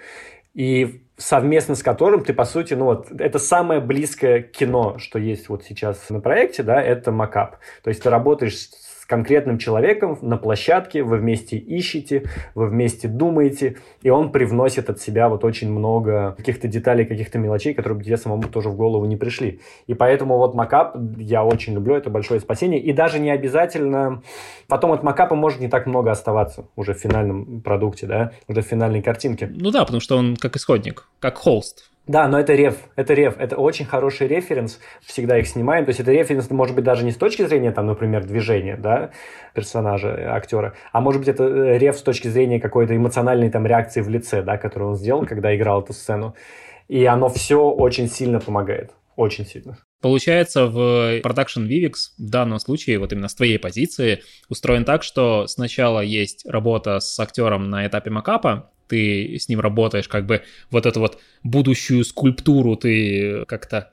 и совместно с которым ты, по сути, ну вот, это самое близкое кино, что есть вот сейчас на проекте, да, это макап. То есть ты работаешь с конкретным человеком на площадке, вы вместе ищете, вы вместе думаете, и он привносит от себя вот очень много каких-то деталей, каких-то мелочей, которые бы тебе самому тоже в голову не пришли. И поэтому вот макап я очень люблю, это большое спасение, и даже не обязательно, потом от макапа может не так много оставаться уже в финальном продукте, да, уже в финальной картинке. Ну да, потому что он как исходник, как холст да, но это реф, это реф, это очень хороший референс, всегда их снимаем, то есть это референс может быть даже не с точки зрения, там, например, движения, да, персонажа, актера, а может быть это э, реф с точки зрения какой-то эмоциональной там реакции в лице, да, которую он сделал, когда играл эту сцену, и оно все очень сильно помогает, очень сильно. Получается, в Production Vivix в данном случае, вот именно с твоей позиции, устроен так, что сначала есть работа с актером на этапе макапа, ты с ним работаешь, как бы вот эту вот будущую скульптуру ты как-то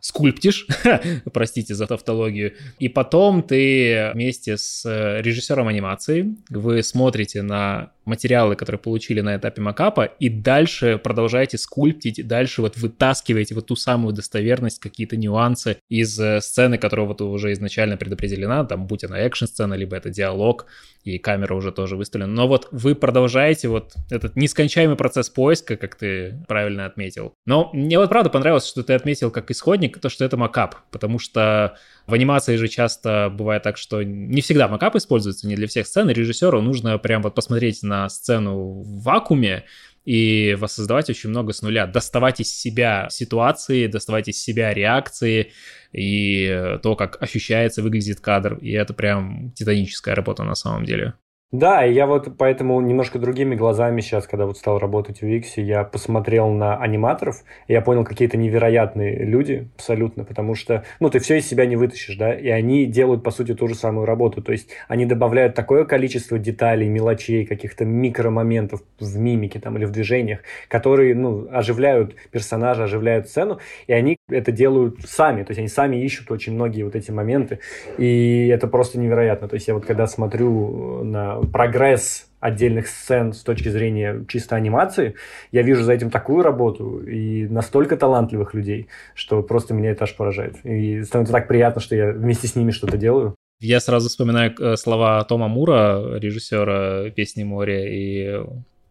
скульптишь, простите за тавтологию, и потом ты вместе с режиссером анимации, вы смотрите на материалы, которые получили на этапе макапа, и дальше продолжаете скульптить, дальше вот вытаскиваете вот ту самую достоверность, какие-то нюансы из э, сцены, которая вот уже изначально предопределена, там, будь она экшн-сцена, либо это диалог, и камера уже тоже выставлена. Но вот вы продолжаете вот этот нескончаемый процесс поиска, как ты правильно отметил. Но мне вот правда понравилось, что ты отметил как исходник, то, что это макап, потому что в анимации же часто бывает так, что не всегда макап используется, не для всех сцен, режиссеру нужно прям вот посмотреть на сцену в вакууме, и воссоздавать очень много с нуля, доставать из себя ситуации, доставать из себя реакции и то, как ощущается, выглядит кадр, и это прям титаническая работа на самом деле. Да, и я вот поэтому немножко другими глазами сейчас, когда вот стал работать в Виксе, я посмотрел на аниматоров, и я понял, какие-то невероятные люди абсолютно, потому что, ну, ты все из себя не вытащишь, да, и они делают, по сути, ту же самую работу, то есть они добавляют такое количество деталей, мелочей, каких-то микромоментов в мимике там или в движениях, которые, ну, оживляют персонажа, оживляют сцену, и они это делают сами, то есть они сами ищут очень многие вот эти моменты, и это просто невероятно, то есть я вот когда смотрю на прогресс отдельных сцен с точки зрения чисто анимации, я вижу за этим такую работу и настолько талантливых людей, что просто меня это аж поражает. И становится так приятно, что я вместе с ними что-то делаю. Я сразу вспоминаю э, слова Тома Мура, режиссера «Песни моря», и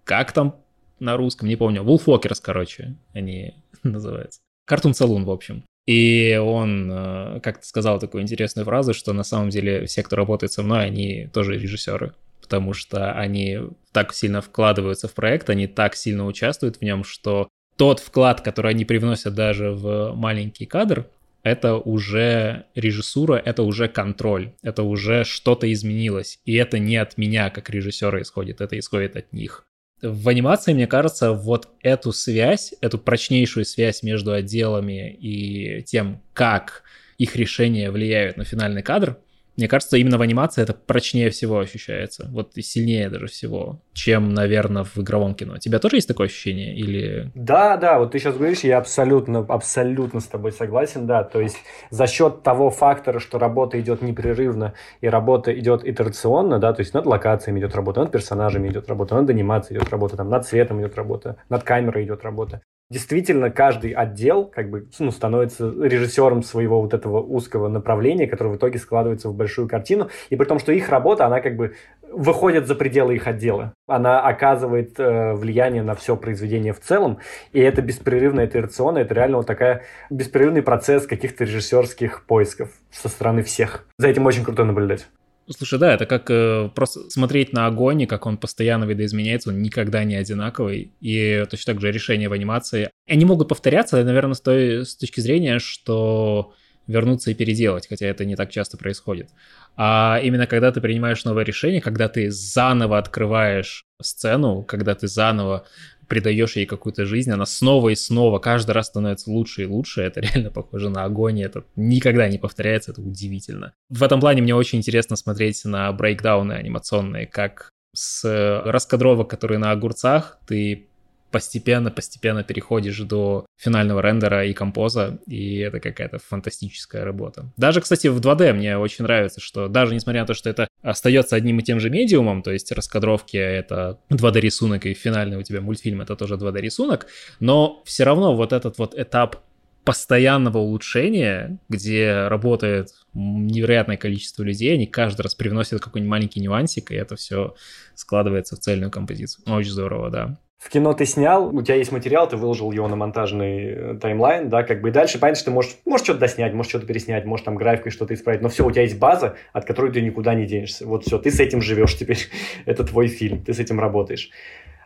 как там на русском, не помню, Вулфокерс, короче, они называются. Картун Салун, в общем. И он э, как-то сказал такую интересную фразу, что на самом деле все, кто работает со мной, они тоже режиссеры потому что они так сильно вкладываются в проект, они так сильно участвуют в нем, что тот вклад, который они привносят даже в маленький кадр, это уже режиссура, это уже контроль, это уже что-то изменилось. И это не от меня как режиссера исходит, это исходит от них. В анимации, мне кажется, вот эту связь, эту прочнейшую связь между отделами и тем, как их решения влияют на финальный кадр, мне кажется, именно в анимации это прочнее всего ощущается, вот и сильнее даже всего, чем, наверное, в игровом кино. У тебя тоже есть такое ощущение или... Да, да, вот ты сейчас говоришь, я абсолютно, абсолютно с тобой согласен, да, то есть за счет того фактора, что работа идет непрерывно и работа идет итерационно, да, то есть над локациями идет работа, над персонажами идет работа, над анимацией идет работа, там, над цветом идет работа, над камерой идет работа действительно каждый отдел как бы ну, становится режиссером своего вот этого узкого направления, которое в итоге складывается в большую картину. И при том, что их работа, она как бы выходит за пределы их отдела. Она оказывает э, влияние на все произведение в целом. И это беспрерывная итерационно, это реально вот такая беспрерывный процесс каких-то режиссерских поисков со стороны всех. За этим очень круто наблюдать. Слушай, да, это как э, просто смотреть на огонь, и как он постоянно видоизменяется, он никогда не одинаковый. И точно так же решения в анимации. Они могут повторяться, наверное, с той с точки зрения, что вернуться и переделать, хотя это не так часто происходит. А именно когда ты принимаешь новое решение, когда ты заново открываешь сцену, когда ты заново придаешь ей какую-то жизнь, она снова и снова каждый раз становится лучше и лучше. Это реально похоже на огонь, это никогда не повторяется, это удивительно. В этом плане мне очень интересно смотреть на брейкдауны анимационные, как с раскадровок, которые на огурцах, ты постепенно-постепенно переходишь до финального рендера и композа, и это какая-то фантастическая работа. Даже, кстати, в 2D мне очень нравится, что даже несмотря на то, что это остается одним и тем же медиумом, то есть раскадровки — это 2D-рисунок, и финальный у тебя мультфильм — это тоже 2D-рисунок, но все равно вот этот вот этап постоянного улучшения, где работает невероятное количество людей, они каждый раз привносят какой-нибудь маленький нюансик, и это все складывается в цельную композицию. Очень здорово, да в кино ты снял, у тебя есть материал, ты выложил его на монтажный э, таймлайн, да, как бы и дальше, понятно, что ты можешь, можешь что-то доснять, можешь что-то переснять, можешь там графикой что-то исправить, но все, у тебя есть база, от которой ты никуда не денешься. Вот все, ты с этим живешь теперь, это твой фильм, ты с этим работаешь.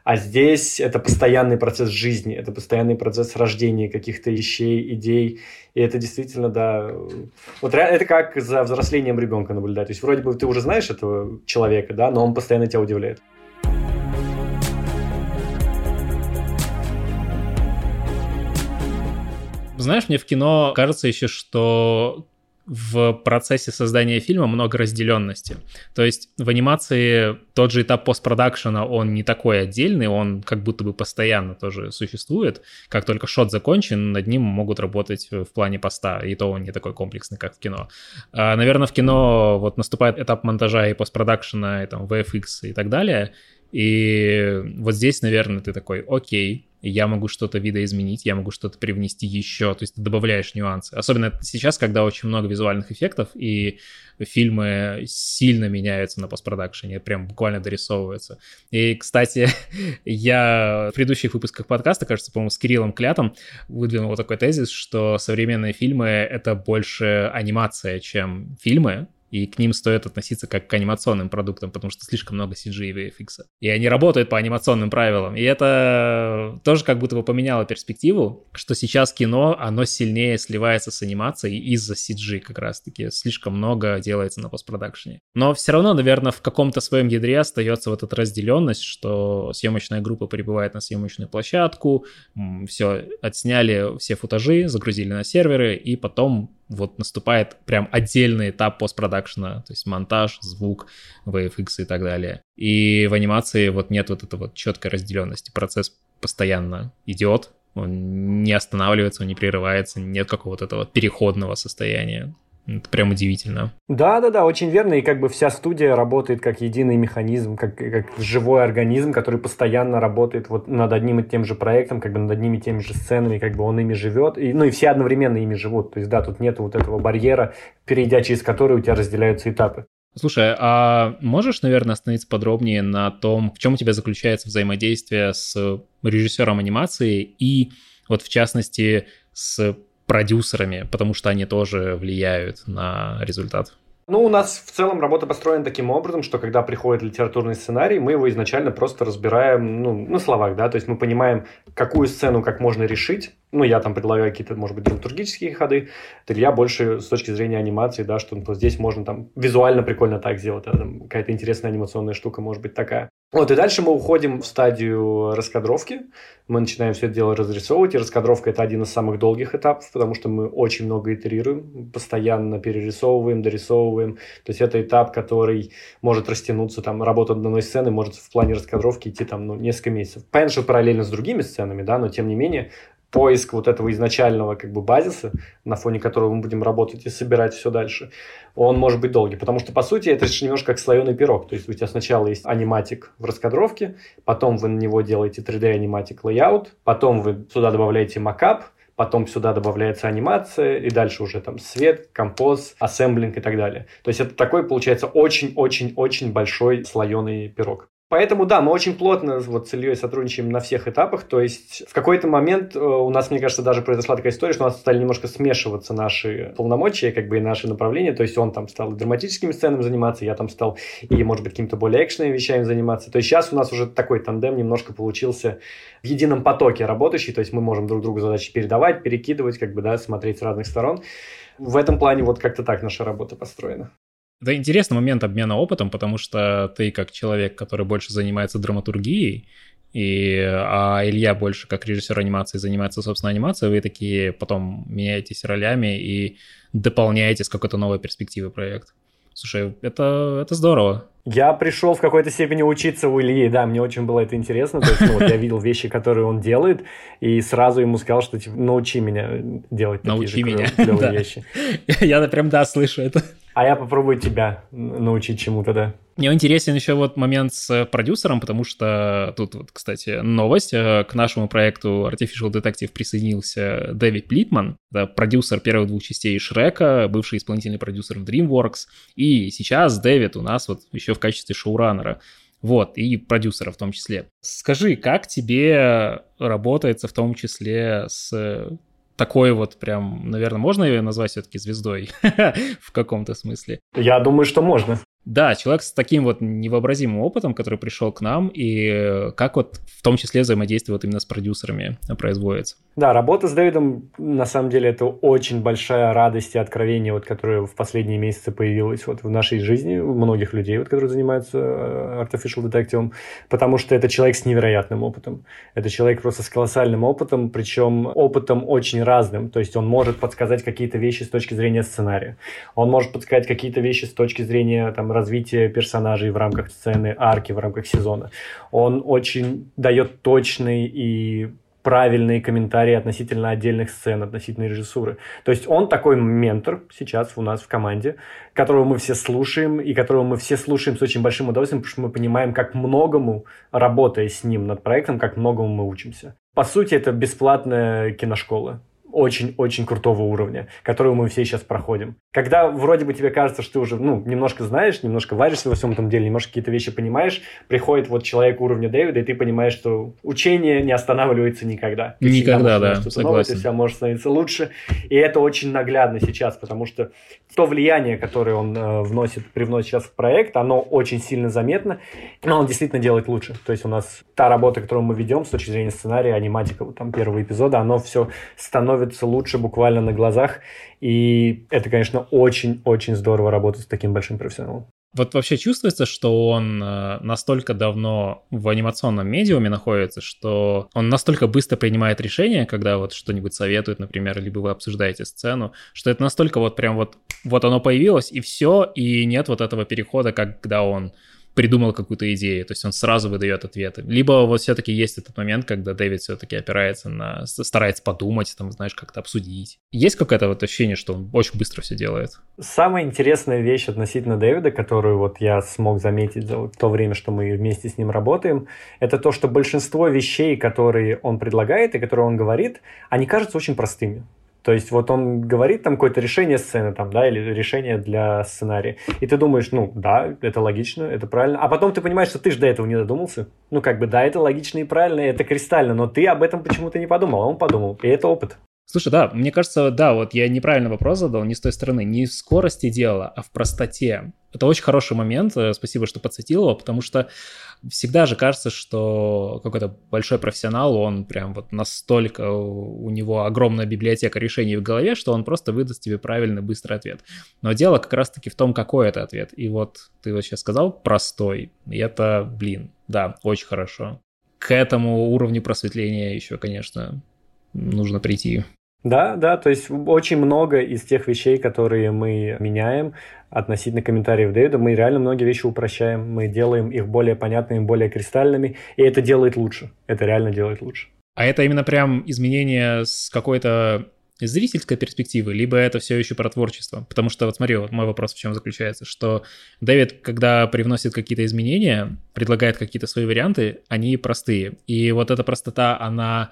А здесь это постоянный процесс жизни, это постоянный процесс рождения каких-то вещей, идей. И это действительно, да, вот это как за взрослением ребенка наблюдать. То есть вроде бы ты уже знаешь этого человека, да, но он постоянно тебя удивляет. Знаешь, мне в кино кажется еще, что в процессе создания фильма много разделенности. То есть в анимации тот же этап постпродакшена, он не такой отдельный, он как будто бы постоянно тоже существует. Как только шот закончен, над ним могут работать в плане поста, и то он не такой комплексный, как в кино. А, наверное, в кино вот наступает этап монтажа и постпродакшена, и там VFX и так далее, и вот здесь, наверное, ты такой, окей, я могу что-то видоизменить, я могу что-то привнести еще, то есть ты добавляешь нюансы. Особенно сейчас, когда очень много визуальных эффектов, и фильмы сильно меняются на постпродакшене, прям буквально дорисовываются. И, кстати, я в предыдущих выпусках подкаста, кажется, по-моему, с Кириллом Клятом выдвинул такой тезис, что современные фильмы — это больше анимация, чем фильмы, и к ним стоит относиться как к анимационным продуктам, потому что слишком много CG и VFX. И они работают по анимационным правилам. И это тоже как будто бы поменяло перспективу, что сейчас кино, оно сильнее сливается с анимацией из-за CG как раз-таки. Слишком много делается на постпродакшене. Но все равно, наверное, в каком-то своем ядре остается вот эта разделенность, что съемочная группа прибывает на съемочную площадку, все отсняли все футажи, загрузили на серверы, и потом вот наступает прям отдельный этап постпродакшена, то есть монтаж, звук, VFX и так далее. И в анимации вот нет вот этой вот четкой разделенности. Процесс постоянно идет, он не останавливается, он не прерывается, нет какого-то этого переходного состояния. Это прям удивительно. Да, да, да, очень верно. И как бы вся студия работает как единый механизм, как, как живой организм, который постоянно работает вот над одним и тем же проектом, как бы над одними и теми же сценами, как бы он ими живет. И, ну и все одновременно ими живут. То есть, да, тут нет вот этого барьера, перейдя через который у тебя разделяются этапы. Слушай, а можешь, наверное, остановиться подробнее на том, в чем у тебя заключается взаимодействие с режиссером анимации и вот в частности с продюсерами, потому что они тоже влияют на результат? Ну, у нас в целом работа построена таким образом, что когда приходит литературный сценарий, мы его изначально просто разбираем, ну, на словах, да, то есть мы понимаем, какую сцену как можно решить, ну, я там предлагаю какие-то, может быть, драматургические ходы, я больше с точки зрения анимации, да, что ну, здесь можно там визуально прикольно так сделать, какая-то интересная анимационная штука может быть такая. Вот, и дальше мы уходим в стадию раскадровки. Мы начинаем все это дело разрисовывать, и раскадровка – это один из самых долгих этапов, потому что мы очень много итерируем, постоянно перерисовываем, дорисовываем. То есть это этап, который может растянуться, там, работа над одной сцены может в плане раскадровки идти там, ну, несколько месяцев. Понятно, что параллельно с другими сценами, да, но тем не менее поиск вот этого изначального как бы базиса, на фоне которого мы будем работать и собирать все дальше, он может быть долгий. Потому что, по сути, это же немножко как слоеный пирог. То есть у тебя сначала есть аниматик в раскадровке, потом вы на него делаете 3D аниматик layout, потом вы сюда добавляете макап, потом сюда добавляется анимация, и дальше уже там свет, композ, ассемблинг и так далее. То есть это такой, получается, очень-очень-очень большой слоеный пирог. Поэтому, да, мы очень плотно вот с Ильей сотрудничаем на всех этапах. То есть в какой-то момент э, у нас, мне кажется, даже произошла такая история, что у нас стали немножко смешиваться наши полномочия, как бы и наши направления. То есть он там стал драматическими сценами заниматься, я там стал и, может быть, какими-то более экшенными вещами заниматься. То есть сейчас у нас уже такой тандем немножко получился в едином потоке работающий. То есть мы можем друг другу задачи передавать, перекидывать, как бы, да, смотреть с разных сторон. В этом плане вот как-то так наша работа построена. Это интересный момент обмена опытом, потому что ты как человек, который больше занимается драматургией, и, а Илья больше как режиссер анимации занимается, собственно, анимацией, вы такие потом меняетесь ролями и дополняете с какой-то новой перспективы проект. Слушай, это, это здорово. Я пришел в какой-то степени учиться у Ильи, да, мне очень было это интересно, то есть, ну, вот я видел вещи, которые он делает, и сразу ему сказал, что, типа, научи меня делать такие научи же меня. клевые да. вещи. Я прям, да, слышу это. А я попробую тебя научить чему-то, да. Мне интересен еще вот момент с продюсером, потому что тут вот, кстати, новость. Э, к нашему проекту Artificial Detective присоединился Дэвид Плитман, это продюсер первых двух частей Шрека, бывший исполнительный продюсер в DreamWorks. И сейчас Дэвид у нас вот еще в качестве шоураннера. Вот, и продюсера в том числе. Скажи, как тебе работается в том числе с такой вот прям, наверное, можно ее назвать все-таки звездой в каком-то смысле? Я думаю, что можно. Да, человек с таким вот невообразимым опытом, который пришел к нам, и как вот в том числе взаимодействие вот именно с продюсерами производится. Да, работа с Дэвидом, на самом деле, это очень большая радость и откровение, вот, которое в последние месяцы появилось вот в нашей жизни, у многих людей, вот, которые занимаются э, artificial detective, потому что это человек с невероятным опытом. Это человек просто с колоссальным опытом, причем опытом очень разным. То есть он может подсказать какие-то вещи с точки зрения сценария. Он может подсказать какие-то вещи с точки зрения там, развития персонажей в рамках сцены, арки, в рамках сезона. Он очень дает точный и правильные комментарии относительно отдельных сцен, относительно режиссуры. То есть он такой ментор сейчас у нас в команде, которого мы все слушаем, и которого мы все слушаем с очень большим удовольствием, потому что мы понимаем, как многому, работая с ним над проектом, как многому мы учимся. По сути, это бесплатная киношкола очень-очень крутого уровня, который мы все сейчас проходим. Когда вроде бы тебе кажется, что ты уже, ну, немножко знаешь, немножко варишься во всем этом деле, немножко какие-то вещи понимаешь, приходит вот человек уровня Дэвида, и ты понимаешь, что учение не останавливается никогда. Ты никогда, да, согласен. Новое, ты всегда можешь становиться лучше. И это очень наглядно сейчас, потому что то влияние, которое он э, вносит, привносит сейчас в проект, оно очень сильно заметно, но он действительно делает лучше. То есть у нас та работа, которую мы ведем с точки зрения сценария, аниматика, вот там первого эпизода, оно все становится лучше буквально на глазах. И это, конечно, очень-очень здорово работать с таким большим профессионалом. Вот вообще чувствуется, что он э, настолько давно в анимационном медиуме находится, что он настолько быстро принимает решения, когда вот что-нибудь советует, например, либо вы обсуждаете сцену, что это настолько вот прям вот, вот оно появилось, и все, и нет вот этого перехода, когда он придумал какую-то идею, то есть он сразу выдает ответы. Либо вот все-таки есть этот момент, когда Дэвид все-таки опирается на, старается подумать, там, знаешь, как-то обсудить. Есть какое-то вот ощущение, что он очень быстро все делает? Самая интересная вещь относительно Дэвида, которую вот я смог заметить за то время, что мы вместе с ним работаем, это то, что большинство вещей, которые он предлагает и которые он говорит, они кажутся очень простыми. То есть вот он говорит там какое-то решение сцены там, да, или решение для сценария. И ты думаешь, ну, да, это логично, это правильно. А потом ты понимаешь, что ты же до этого не додумался. Ну, как бы, да, это логично и правильно, это кристально, но ты об этом почему-то не подумал, а он подумал. И это опыт. Слушай, да, мне кажется, да, вот я неправильно вопрос задал, не с той стороны, не в скорости дела, а в простоте. Это очень хороший момент, э, спасибо, что подсветил его, потому что всегда же кажется, что какой-то большой профессионал, он прям вот настолько, у него огромная библиотека решений в голове, что он просто выдаст тебе правильный, быстрый ответ. Но дело как раз-таки в том, какой это ответ. И вот ты вот сейчас сказал простой, и это, блин, да, очень хорошо. К этому уровню просветления еще, конечно, нужно прийти. Да, да, то есть очень много из тех вещей, которые мы меняем относительно комментариев Дэвида, мы реально многие вещи упрощаем, мы делаем их более понятными, более кристальными, и это делает лучше, это реально делает лучше. А это именно прям изменение с какой-то зрительской перспективы, либо это все еще про творчество? Потому что, вот смотри, вот мой вопрос в чем заключается, что Дэвид, когда привносит какие-то изменения, предлагает какие-то свои варианты, они простые. И вот эта простота, она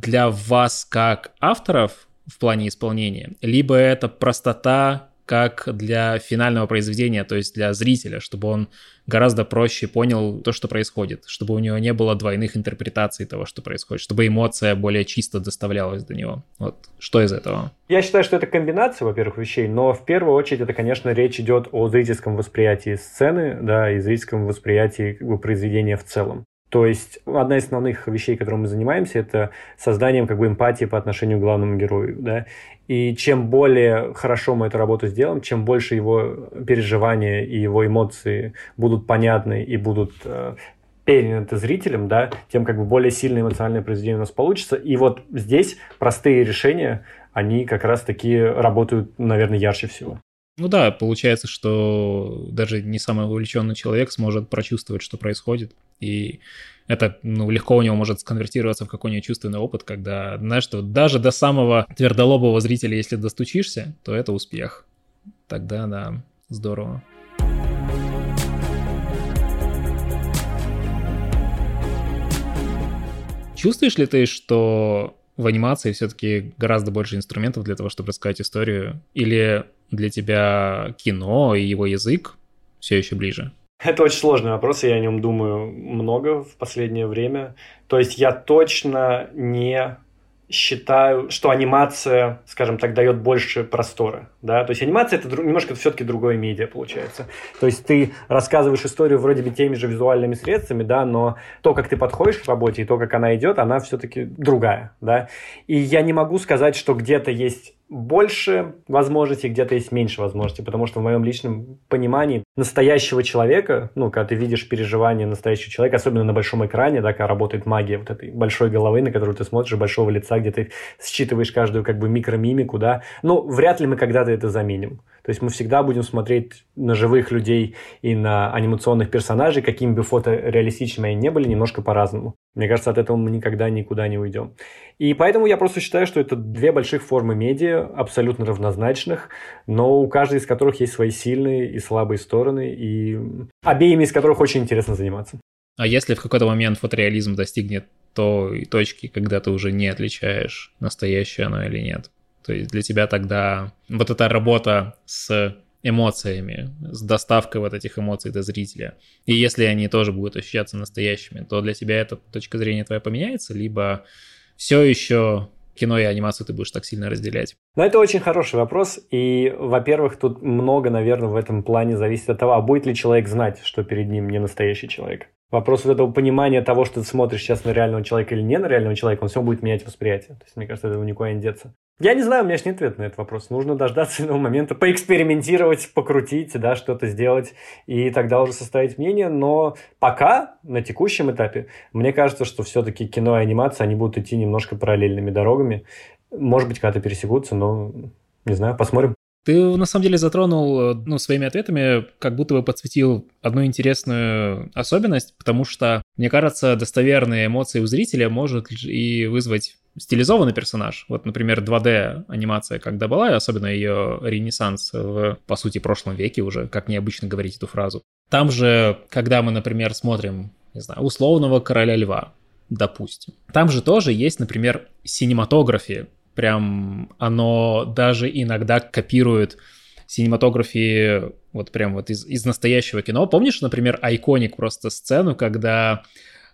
для вас как авторов в плане исполнения, либо это простота как для финального произведения, то есть для зрителя, чтобы он гораздо проще понял то, что происходит, чтобы у него не было двойных интерпретаций того, что происходит, чтобы эмоция более чисто доставлялась до него. Вот что из этого? Я считаю, что это комбинация, во-первых, вещей, но в первую очередь это, конечно, речь идет о зрительском восприятии сцены, да, и зрительском восприятии как бы, произведения в целом. То есть одна из основных вещей, которым мы занимаемся, это созданием как бы эмпатии по отношению к главному герою. Да? И чем более хорошо мы эту работу сделаем, чем больше его переживания и его эмоции будут понятны и будут э, переняты зрителям, да, тем как бы более сильное эмоциональное произведение у нас получится. И вот здесь простые решения, они как раз таки работают, наверное, ярче всего. Ну да, получается, что даже не самый увлеченный человек сможет прочувствовать, что происходит. И это ну, легко у него может сконвертироваться в какой-нибудь чувственный опыт, когда, знаешь, что даже до самого твердолобого зрителя, если достучишься, то это успех. Тогда, да, здорово. Чувствуешь ли ты, что в анимации все-таки гораздо больше инструментов для того, чтобы рассказать историю? Или для тебя кино и его язык все еще ближе? Это очень сложный вопрос, и я о нем думаю много в последнее время. То есть я точно не считаю, что анимация, скажем так, дает больше простора. Да? То есть анимация это немножко все-таки другое медиа получается. То есть ты рассказываешь историю вроде бы теми же визуальными средствами, да, но то, как ты подходишь к работе и то, как она идет, она все-таки другая. Да? И я не могу сказать, что где-то есть больше возможностей, где-то есть меньше возможностей, потому что в моем личном понимании настоящего человека, ну, когда ты видишь переживания настоящего человека, особенно на большом экране, да, когда работает магия вот этой большой головы, на которую ты смотришь, большого лица, где ты считываешь каждую как бы микромимику, да, ну, вряд ли мы когда-то это заменим. То есть мы всегда будем смотреть на живых людей и на анимационных персонажей, какими бы фото реалистичными они не были, немножко по-разному. Мне кажется, от этого мы никогда никуда не уйдем. И поэтому я просто считаю, что это две больших формы медиа, абсолютно равнозначных, но у каждой из которых есть свои сильные и слабые стороны, и обеими из которых очень интересно заниматься. А если в какой-то момент фотореализм достигнет той точки, когда ты уже не отличаешь, настоящее оно или нет. То есть для тебя тогда вот эта работа с эмоциями, с доставкой вот этих эмоций до зрителя. И если они тоже будут ощущаться настоящими, то для тебя эта точка зрения твоя поменяется, либо все еще кино и анимацию ты будешь так сильно разделять? Ну, это очень хороший вопрос. И, во-первых, тут много, наверное, в этом плане зависит от того, а будет ли человек знать, что перед ним не настоящий человек. Вопрос вот этого понимания того, что ты смотришь сейчас на реального человека или не на реального человека, он все будет менять восприятие. То есть, мне кажется, этого никуда не деться. Я не знаю, у меня же нет ответа на этот вопрос. Нужно дождаться этого момента, поэкспериментировать, покрутить, да, что-то сделать, и тогда уже составить мнение. Но пока, на текущем этапе, мне кажется, что все-таки кино и анимация, они будут идти немножко параллельными дорогами. Может быть, когда-то пересекутся, но не знаю, посмотрим. Ты на самом деле затронул ну, своими ответами, как будто бы подсветил одну интересную особенность, потому что, мне кажется, достоверные эмоции у зрителя может и вызвать стилизованный персонаж. Вот, например, 2D анимация, когда была, особенно ее ренессанс в, по сути, прошлом веке уже, как необычно говорить эту фразу. Там же, когда мы, например, смотрим, не знаю, условного короля льва, допустим, там же тоже есть, например, синематография, прям оно даже иногда копирует синематографии вот прям вот из, из настоящего кино. Помнишь, например, айконик просто сцену, когда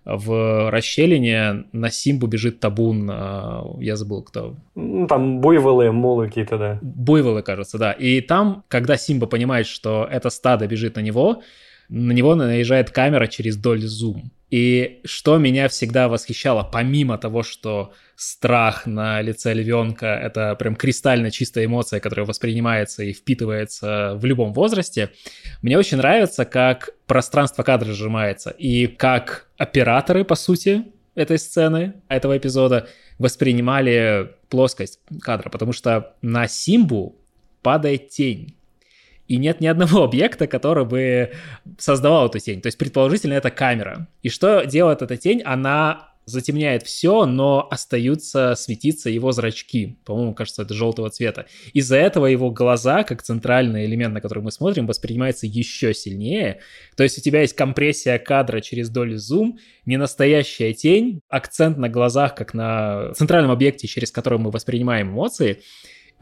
в расщелине на Симбу бежит табун, а, я забыл кто. Ну, там буйволы, мулы какие-то, да. Буйволы, кажется, да. И там, когда Симба понимает, что это стадо бежит на него, на него наезжает камера через доль зум. И что меня всегда восхищало, помимо того, что страх на лице львенка — это прям кристально чистая эмоция, которая воспринимается и впитывается в любом возрасте, мне очень нравится, как пространство кадра сжимается, и как операторы, по сути, этой сцены, этого эпизода, воспринимали плоскость кадра, потому что на Симбу падает тень и нет ни одного объекта, который бы создавал эту тень. То есть, предположительно, это камера. И что делает эта тень? Она затемняет все, но остаются светиться его зрачки. По-моему, кажется, это желтого цвета. Из-за этого его глаза, как центральный элемент, на который мы смотрим, воспринимается еще сильнее. То есть у тебя есть компрессия кадра через долю зум, не настоящая тень, акцент на глазах, как на центральном объекте, через который мы воспринимаем эмоции —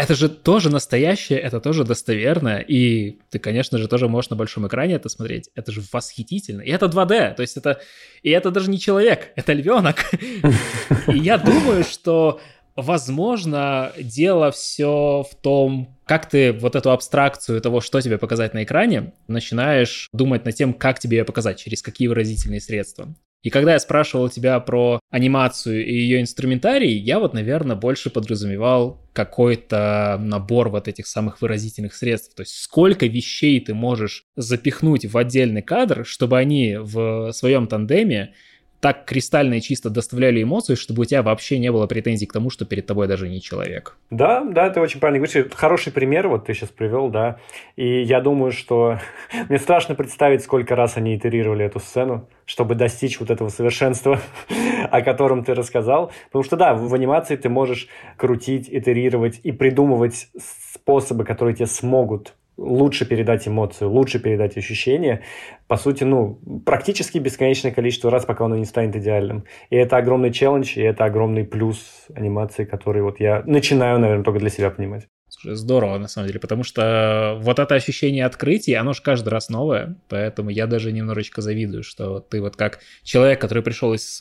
это же тоже настоящее, это тоже достоверно, и ты, конечно же, тоже можешь на большом экране это смотреть. Это же восхитительно. И это 2D, то есть это... И это даже не человек, это львенок. И я думаю, что, возможно, дело все в том, как ты вот эту абстракцию того, что тебе показать на экране, начинаешь думать над тем, как тебе ее показать, через какие выразительные средства. И когда я спрашивал тебя про анимацию и ее инструментарий, я вот, наверное, больше подразумевал какой-то набор вот этих самых выразительных средств. То есть сколько вещей ты можешь запихнуть в отдельный кадр, чтобы они в своем тандеме так кристально и чисто доставляли эмоции, чтобы у тебя вообще не было претензий к тому, что перед тобой даже не человек. Да, да, ты очень правильно говоришь. Хороший пример вот ты сейчас привел, да. И я думаю, что мне страшно представить, сколько раз они итерировали эту сцену, чтобы достичь вот этого совершенства, о котором ты рассказал. Потому что, да, в анимации ты можешь крутить, итерировать и придумывать способы, которые тебе смогут лучше передать эмоцию, лучше передать ощущения, по сути, ну, практически бесконечное количество раз, пока оно не станет идеальным. И это огромный челлендж, и это огромный плюс анимации, который вот я начинаю, наверное, только для себя понимать. Слушай, здорово, на самом деле, потому что вот это ощущение открытия, оно же каждый раз новое, поэтому я даже немножечко завидую, что ты вот как человек, который пришел из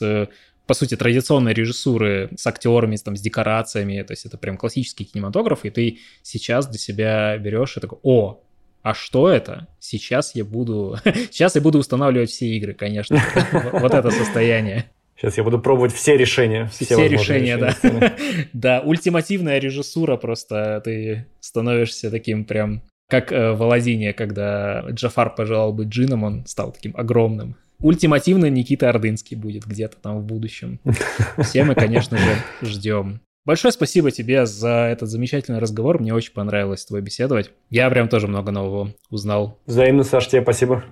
по сути, традиционной режиссуры с актерами, там, с декорациями, то есть это прям классический кинематограф, и ты сейчас для себя берешь и такой, о, а что это? Сейчас я буду... Сейчас я буду устанавливать все игры, конечно. Вот это состояние. Сейчас я буду пробовать все решения. Все, все решения, да. да, ультимативная режиссура просто. Ты становишься таким прям... Как э, в Аладдине, когда Джафар пожелал быть джином, он стал таким огромным. Ультимативно Никита Ордынский будет где-то там в будущем. Все мы, конечно же, ждем. Большое спасибо тебе за этот замечательный разговор. Мне очень понравилось с тобой беседовать. Я прям тоже много нового узнал. Взаимно, Саш, тебе спасибо.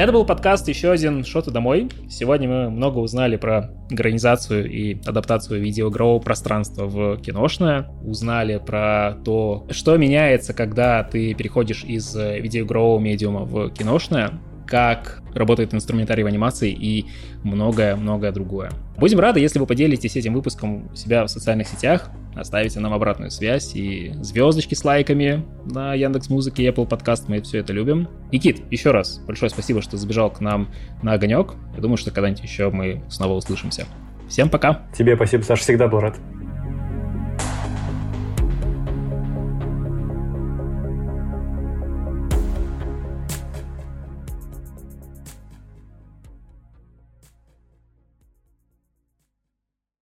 Это был подкаст еще один «Что ты домой?». Сегодня мы много узнали про гранизацию и адаптацию видеоигрового пространства в киношное. Узнали про то, что меняется, когда ты переходишь из видеоигрового медиума в киношное как работает инструментарий в анимации и многое-многое другое. Будем рады, если вы поделитесь этим выпуском у себя в социальных сетях, оставите нам обратную связь и звездочки с лайками на Яндекс Музыке Apple Podcast, мы все это любим. Никит, еще раз большое спасибо, что забежал к нам на огонек. Я думаю, что когда-нибудь еще мы снова услышимся. Всем пока. Тебе спасибо, Саша, всегда был рад.